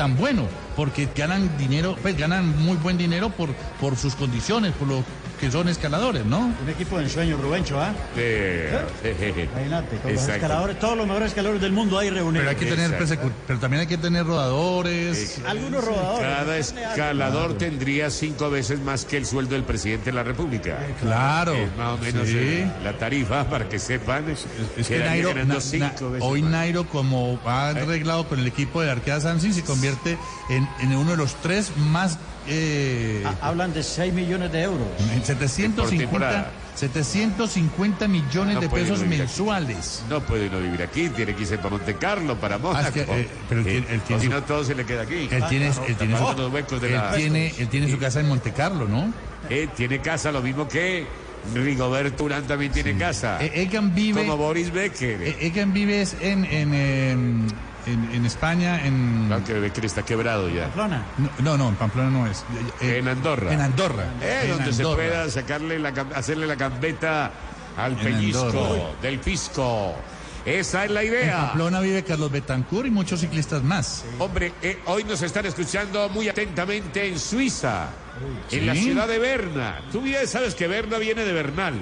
tan bueno, porque ganan dinero, pues ganan muy buen dinero por, por sus condiciones, por lo que son escaladores, ¿no? Un equipo de ensueño, Rubencho, ¿ah? Imagínate, con los escaladores, todos los mejores escaladores del mundo ahí reunidos. Pero hay que tener pero también hay que tener rodadores. Algunos rodadores. Cada escalador tendría cinco veces más que el sueldo del presidente de la República. Claro. Es más o menos sí. eh, la tarifa para que sepan. Es que quedaría Nairo, ganando na- cinco na- veces hoy más. Nairo, como ha arreglado con el equipo de Arquea Samsung, se convierte en, en uno de los tres más eh, Ah, Hablan de 6 millones de euros. en 750, temporada. 750 millones No de pesos aquí. mensuales. No puede uno vivir aquí, tiene que irse para Monte Carlo, para Mónaco. Ah, que, eh, pero él tiene- él tiene si no, todo se le queda aquí. Él tiene, él su, de él tiene, él tiene su casa en Monte Carlo, ¿no? Eh, tiene casa, lo mismo que Rigoberto Urán también tiene casa. E- Egan vive, como Boris Becker. E- Egan vive en, em, en, en España, en... Claro que está quebrado ya. Pamplona. No, no, en Pamplona no es. Eh, En Andorra. En Andorra. Eh, en donde se pueda sacarle la, hacerle la gambeta al En pellizco Andorra. del pisco. Esa es la En idea. Pamplona vive Carlos Betancourt y muchos ciclistas más. Hombre, eh, hoy nos están escuchando muy atentamente en Suiza, en la ciudad de Berna. Tú bien sabes que Berna viene de Bernal.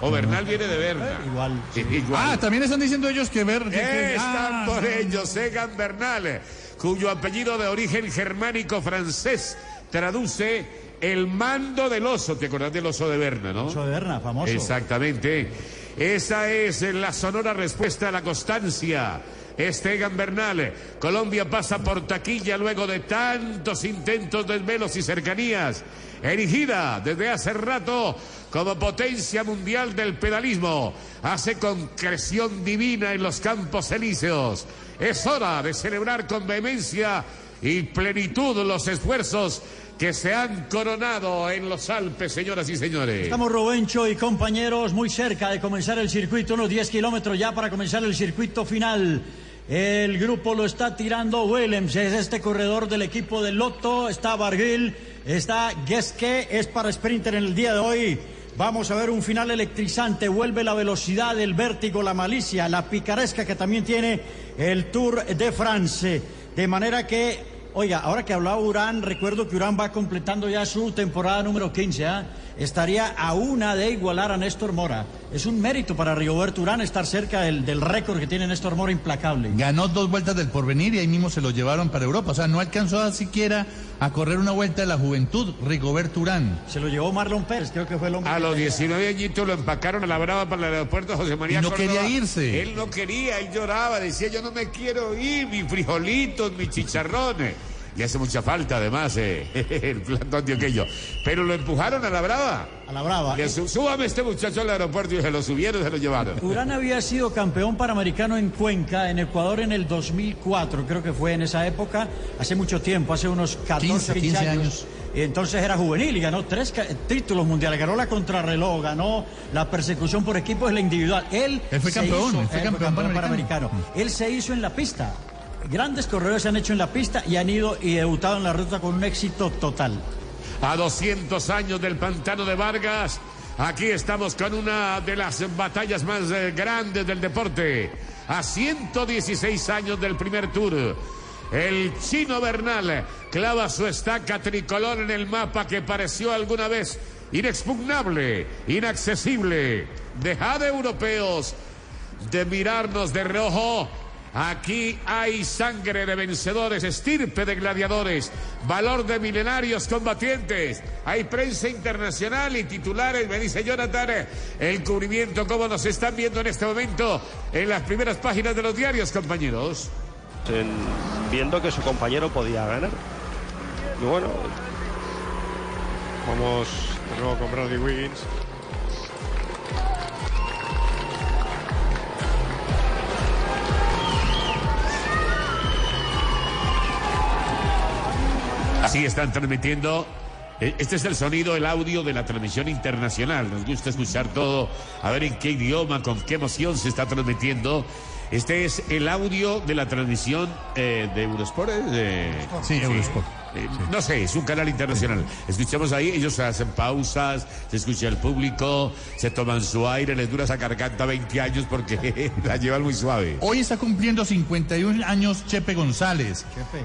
O Bernal viene de Berna. Igual, Sí, igual. Ah, también están diciendo ellos que que- Están ah, por no. ellos Egan Bernal, cuyo apellido de origen germánico francés traduce el mando del oso. ¿Te acordás del oso de Berna, no? Oso de Berna, famoso. Exactamente. Esa es la sonora respuesta a la constancia. Estegan Bernal. Colombia pasa por taquilla luego de tantos intentos, desvelos y cercanías. Erigida desde hace rato como potencia mundial del pedalismo. Hace concreción divina en los campos elíseos. Es hora de celebrar con vehemencia y plenitud los esfuerzos que se han coronado en los Alpes, señoras y señores. Estamos Rubencho y compañeros muy cerca de comenzar el circuito, unos 10 kilómetros ya para comenzar el circuito final. El grupo lo está tirando Williams, es este corredor del equipo de Lotto, está Barguil, está Geske, es para sprinter en el día de hoy. Vamos a ver un final electrizante, vuelve la velocidad, el vértigo, la malicia, la picaresca que también tiene el Tour de France. De manera que Oiga, ahora que hablaba Urán, recuerdo que Urán va completando ya su temporada número 15, ¿ah? Estaría a una de igualar a Néstor Mora. Es un mérito para Rigoberto Urán estar cerca del, del récord que tiene Néstor Mora implacable. Ganó dos vueltas del porvenir y ahí mismo se lo llevaron para Europa. O sea, no alcanzó a siquiera a correr una vuelta de la juventud, Rigoberto Urán. Se lo llevó Marlon Pérez, creo que fue el hombre. A los tenía. 19 añitos lo empacaron a la brava para el aeropuerto José María Y no Córdoba. quería irse. Él no quería, él lloraba, decía yo no me quiero ir, mis frijolitos, mis chicharrones. Le hace mucha falta además eh, el plato antioqueño. Pero lo empujaron a la brava. A la brava. Le su- súbame este muchacho al aeropuerto y se lo subieron y se lo llevaron. Urán había sido campeón panamericano en Cuenca, en Ecuador, en el 2004, creo que fue en esa época, hace mucho tiempo, hace unos 14, 15, 15 15 años. años. Y entonces era juvenil y ganó tres títulos mundiales, ganó la contrarreloj, ganó la persecución por equipos en la individual. Él, Él fue campeón, hizo- él fue campeón panamericano. Él se hizo en la pista. Grandes corredores se han hecho en la pista y han ido y debutado en la ruta con un éxito total. A 200 años del pantano de Vargas, aquí estamos con una de las batallas más eh, grandes del deporte. A 116 años del primer tour. El chino Bernal clava su estaca tricolor en el mapa que pareció alguna vez inexpugnable, inaccesible. Dejad europeos de mirarnos de rojo. Aquí hay sangre de vencedores, estirpe de gladiadores, valor de milenarios combatientes. Hay prensa internacional y titulares. Me dice Jonathan, el cubrimiento, cómo nos están viendo en este momento en las primeras páginas de los diarios, compañeros. en- viendo que su compañero podía ganar. Y bueno, Vamos de nuevo con Bradley Wiggins. Así están transmitiendo. Eh, Este es el sonido, el audio de la transmisión internacional. Nos gusta escuchar todo, a ver en qué idioma, con qué emoción se está transmitiendo Este es el audio de la transmisión eh, de Eurosport. ¿eh? De... Sí, Eurosport. Eh, No sé, es un canal internacional. Escuchamos ahí, ellos hacen pausas, se escucha el público, se toman su aire, les dura esa garganta 20 años porque la llevan muy suave. Hoy está cumpliendo 51 años Chepe González,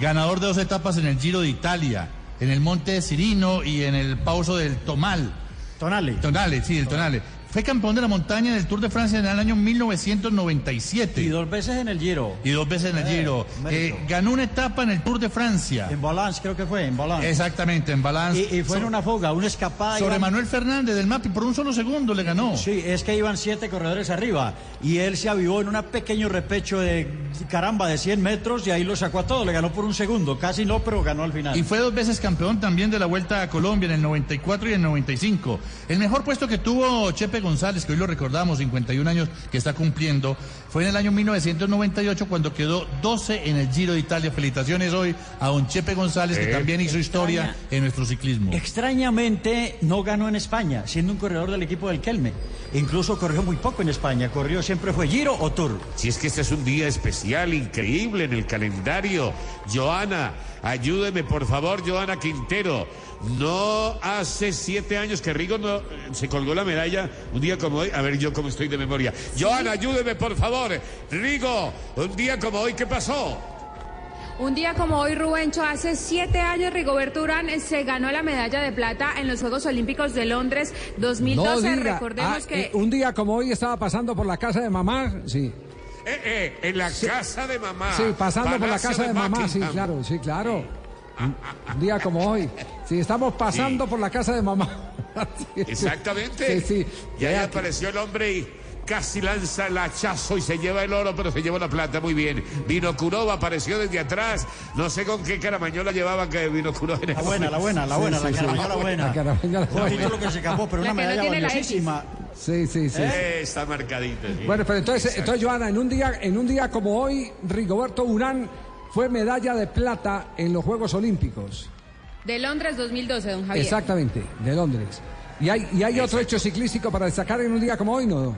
ganador de dos etapas en el Giro de Italia, en el Monte de Cirino y en el Pauso del Tomal. Tonale. Tonale, sí, el Tonale. Fue campeón de la montaña en el Tour de Francia en el año 1997. Y dos veces en el Giro. Y dos veces en el Eh, Giro. Eh, ganó una etapa en el Tour de Francia. En Balance creo que fue, en Balance. Exactamente, en balance. Y, y fue en una fuga, una escapada. sobre iban- Manuel Fernández del MAPI por un solo segundo le ganó. Sí, es que iban siete corredores arriba y él se avivó en un pequeño repecho de caramba de 100 metros y ahí lo sacó a todo, le ganó por un segundo, casi no, pero ganó al final. Y fue dos veces campeón también de la Vuelta a Colombia en el 94 y el 95. El mejor puesto que tuvo Chepe González, que hoy lo recordamos, 51 años que está cumpliendo, fue en el año 1998 cuando quedó 12 en el Giro de Italia. Felicitaciones hoy a don Chepe González, que Eh. también hizo historia en nuestro ciclismo. Extrañamente no ganó en España, siendo un corredor del equipo del Kelme. Incluso corrió muy poco en España, corrió siempre fue Giro o Tour. Si es que este es un día especial, increíble en el calendario. Joana, ayúdeme por favor, Joana Quintero. No hace siete años que Rigo no, eh, se colgó la medalla un día como hoy. A ver, yo cómo estoy de memoria. Joana, ayúdeme por favor. Rigo, un día como hoy, ¿qué pasó? Un día como hoy, Rubencho, hace siete años Rigoberto Urán eh, se ganó la medalla de plata en los Juegos Olímpicos de Londres 2012. diga. Recordemos Ah, que eh, un día como hoy estaba pasando por la casa de mamá, sí. Eh, eh, en la casa de mamá. Sí, pasando por la casa de, mamá, sí, claro, sí, claro. Un, un día como hoy. Sí, estamos pasando Sí. por la casa de mamá. Sí. Exactamente. Sí, sí. Y ahí apareció el hombre y casi lanza el hachazo y se lleva el oro, pero se llevó la plata. Muy bien. Vino Kurova apareció desde atrás. No sé con qué caramañola llevaba que vino Kurova. en La ese buena, la buena, la Sí, buena, sí, la sí. carameñola buena. La carameñola Un buena. título que se escapó, pero La una no medalla la valiosísima. Sí, sí, sí. Eh, está marcadito. sí. Bueno, pero entonces, Exacto. entonces Joana, en un día, en un día como hoy, Rigoberto Urán fue medalla de plata en los Juegos Olímpicos. De Londres 2012, don Javier. Exactamente, de Londres. ¿Y hay, y hay otro hecho ciclístico para destacar en un día como hoy, no?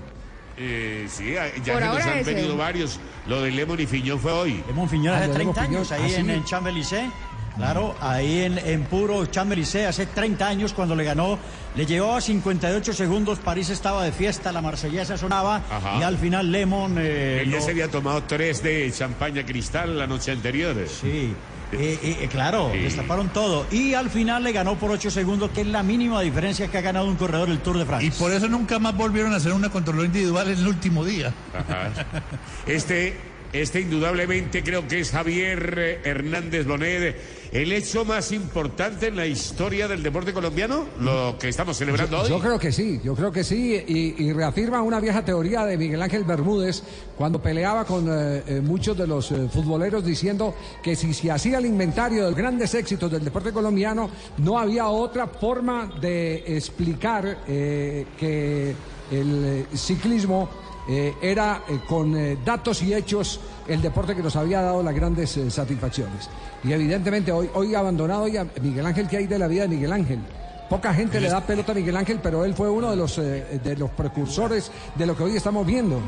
Eh, sí, ya Por nos han ese. venido varios. Lo de Lemon y Fiñón fue hoy. Lemon Fiñón Ah, hace de 30 Lemon años, Fiñón. ahí Ah, en, sí. en Champs-Élysées. Claro, ahí en, en puro Champs-Élysées hace 30 años cuando le ganó, le llevaba 58 segundos, París estaba de fiesta, la marsellesa sonaba Ajá. y al final Lemon... eh, Él ya lo- se había tomado tres de champaña cristal la noche anterior. Sí, eh, eh, claro, Sí. destaparon todo. Y al final le ganó por 8 segundos, que es la mínima diferencia que ha ganado un corredor el Tour de Francia. Y por eso nunca más volvieron a hacer una control individual en el último día. Ajá. Este, este indudablemente creo que es Javier eh, Hernández Bonet. El hecho más importante en la historia del deporte colombiano, lo que estamos celebrando hoy. Yo creo que sí, yo creo que sí, y, y reafirma una vieja teoría de Miguel Ángel Bermúdez cuando peleaba con eh, eh, muchos de los eh, futboleros diciendo que si se hacía el inventario de los grandes éxitos del deporte colombiano, no había otra forma de explicar eh, que el ciclismo eh, era eh, con eh, datos y hechos el deporte que nos había dado las grandes satisfacciones. Y evidentemente hoy, hoy abandonado ya Miguel Ángel, ¿qué hay de la vida de Miguel Ángel? Poca gente le da pelota a Miguel Ángel, pero él fue uno de los, de los precursores de lo que hoy estamos viendo.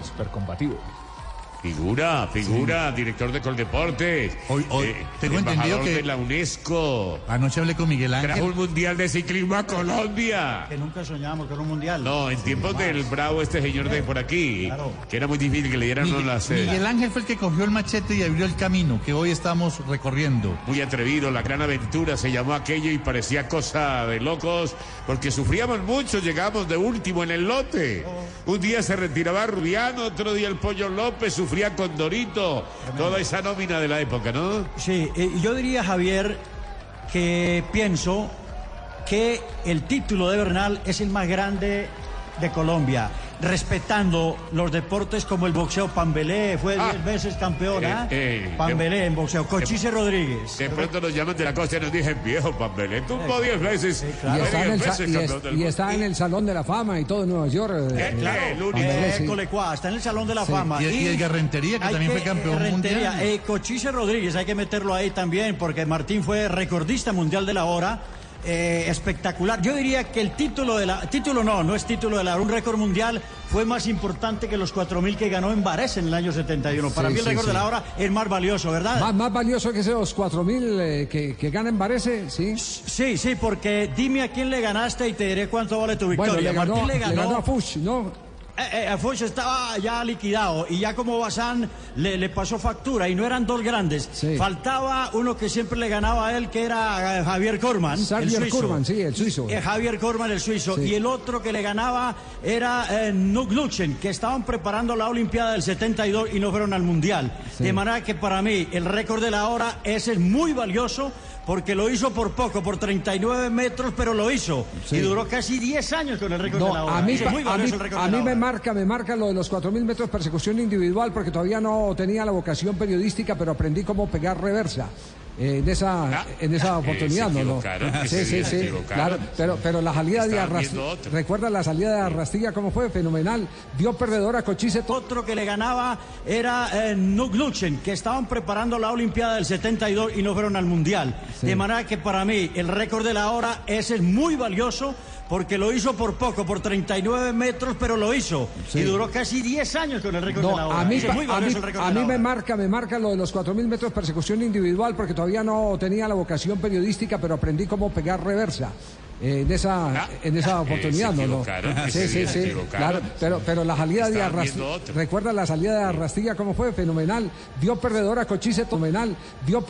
Figura, figura, director de Coldeportes. Hoy- hoy tengo entendido embajador que- de la UNESCO. Anoche hablé con Miguel Trajo Ángel. un mundial de ciclismo a Colombia. Que nunca soñábamos con un mundial. No, en tiempos del bravo este señor de por aquí, Claro. que era muy difícil que le dieran Miguel, las... eh, Miguel Ángel fue el que cogió el machete y abrió el camino que hoy estamos recorriendo. Muy atrevido, la gran aventura se llamó aquello y parecía cosa de locos, porque sufríamos mucho, llegábamos de último en el lote. Un día se retiraba Rubiano, otro día el Pollo López, sufría con Dorito, toda esa nómina de la época, ¿no? Sí, eh, yo diría, Javier, que pienso que el título de Bernal es el más grande de Colombia, respetando los deportes como el boxeo. Pambelé fue Ah. 10 veces campeón, Eh, ¿ah? eh, Pambelé en boxeo. Cochise Rodríguez. De pronto nos llaman de la costa y nos dicen, viejo Pambelé, tuvo 10 veces, claro. Y está, en el, diez veces y es- campeón del y está en el Salón de la Fama y todo en Nueva York. eh, Eh, claro, el único. Pambelé, sí. École Cuá, está en el Salón de la Sí. Fama. Y- y Edgar Rentería, que también fue campeón mundial. eh, Cochise Rodríguez, hay que meterlo ahí también, porque Martín fue recordista mundial de la hora. Eh, espectacular. Yo diría que el título de la. Título no, no es título de la. Un récord mundial fue más importante que los 4.000 que ganó en Bares en el año 71. Para Sí, mí el sí, récord sí. de la hora es más valioso, ¿verdad? Más, más valioso que esos 4.000 eh, que, que gana en Varese, sí. Sí, sí, porque dime a quién le ganaste y te diré cuánto vale tu victoria. Bueno, le ganó, Martín le ganó a Fuchs, ¿no? Eh, eh, Foch estaba ya liquidado y ya como Bazán le, le pasó factura y no eran dos grandes. Sí. Faltaba uno que siempre le ganaba a él, que era eh, Javier Corman. Suizo. Corman, sí, el suizo. Eh, Javier Corman, el suizo. Sí. Y el otro que le ganaba era eh, Nuk Luchen, que estaban preparando la Olimpiada del 72 y no fueron al Mundial. Sí. De manera que para mí el récord de la hora ese es muy valioso. Porque lo hizo por poco, por 39 metros, pero lo hizo. Sí. Y duró casi 10 años con el récord de la hora. a mí, muy a mí, el a me marca, me marca lo de los 4.000 metros persecución individual porque todavía no tenía la vocación periodística, pero aprendí cómo pegar reversa. Eh, en esa, Ah, en esa eh, oportunidad, se ¿no? Sí, sí, sí, claro, pero, pero la salida de Arrastilla, recuerda la salida de Arrastilla, ¿cómo fue? Fenomenal, dio perdedor a Cochise, Otro que le ganaba era eh, Nuk Luchen, que estaban preparando la Olimpiada del 72 y no fueron al Mundial. Sí. De manera que para mí el récord de la hora ese es muy valioso porque lo hizo por poco, por 39 metros, pero lo hizo. Sí. Y duró casi 10 años con el récord de la No, hora. a mí, muy a mí, a me hora. marca, me marca lo de los 4.000 metros persecución individual porque todavía no tenía la vocación periodística, pero aprendí cómo pegar reversa. eh, en esa, Ah, en esa eh, oportunidad, se ¿no? no? Sí, sí, sí, claro, pero, pero la salida de Arrastilla, recuerda la salida de Arrastilla, ¿cómo fue? Fenomenal, dio perdedor a Cochise, fenomenal, dio per-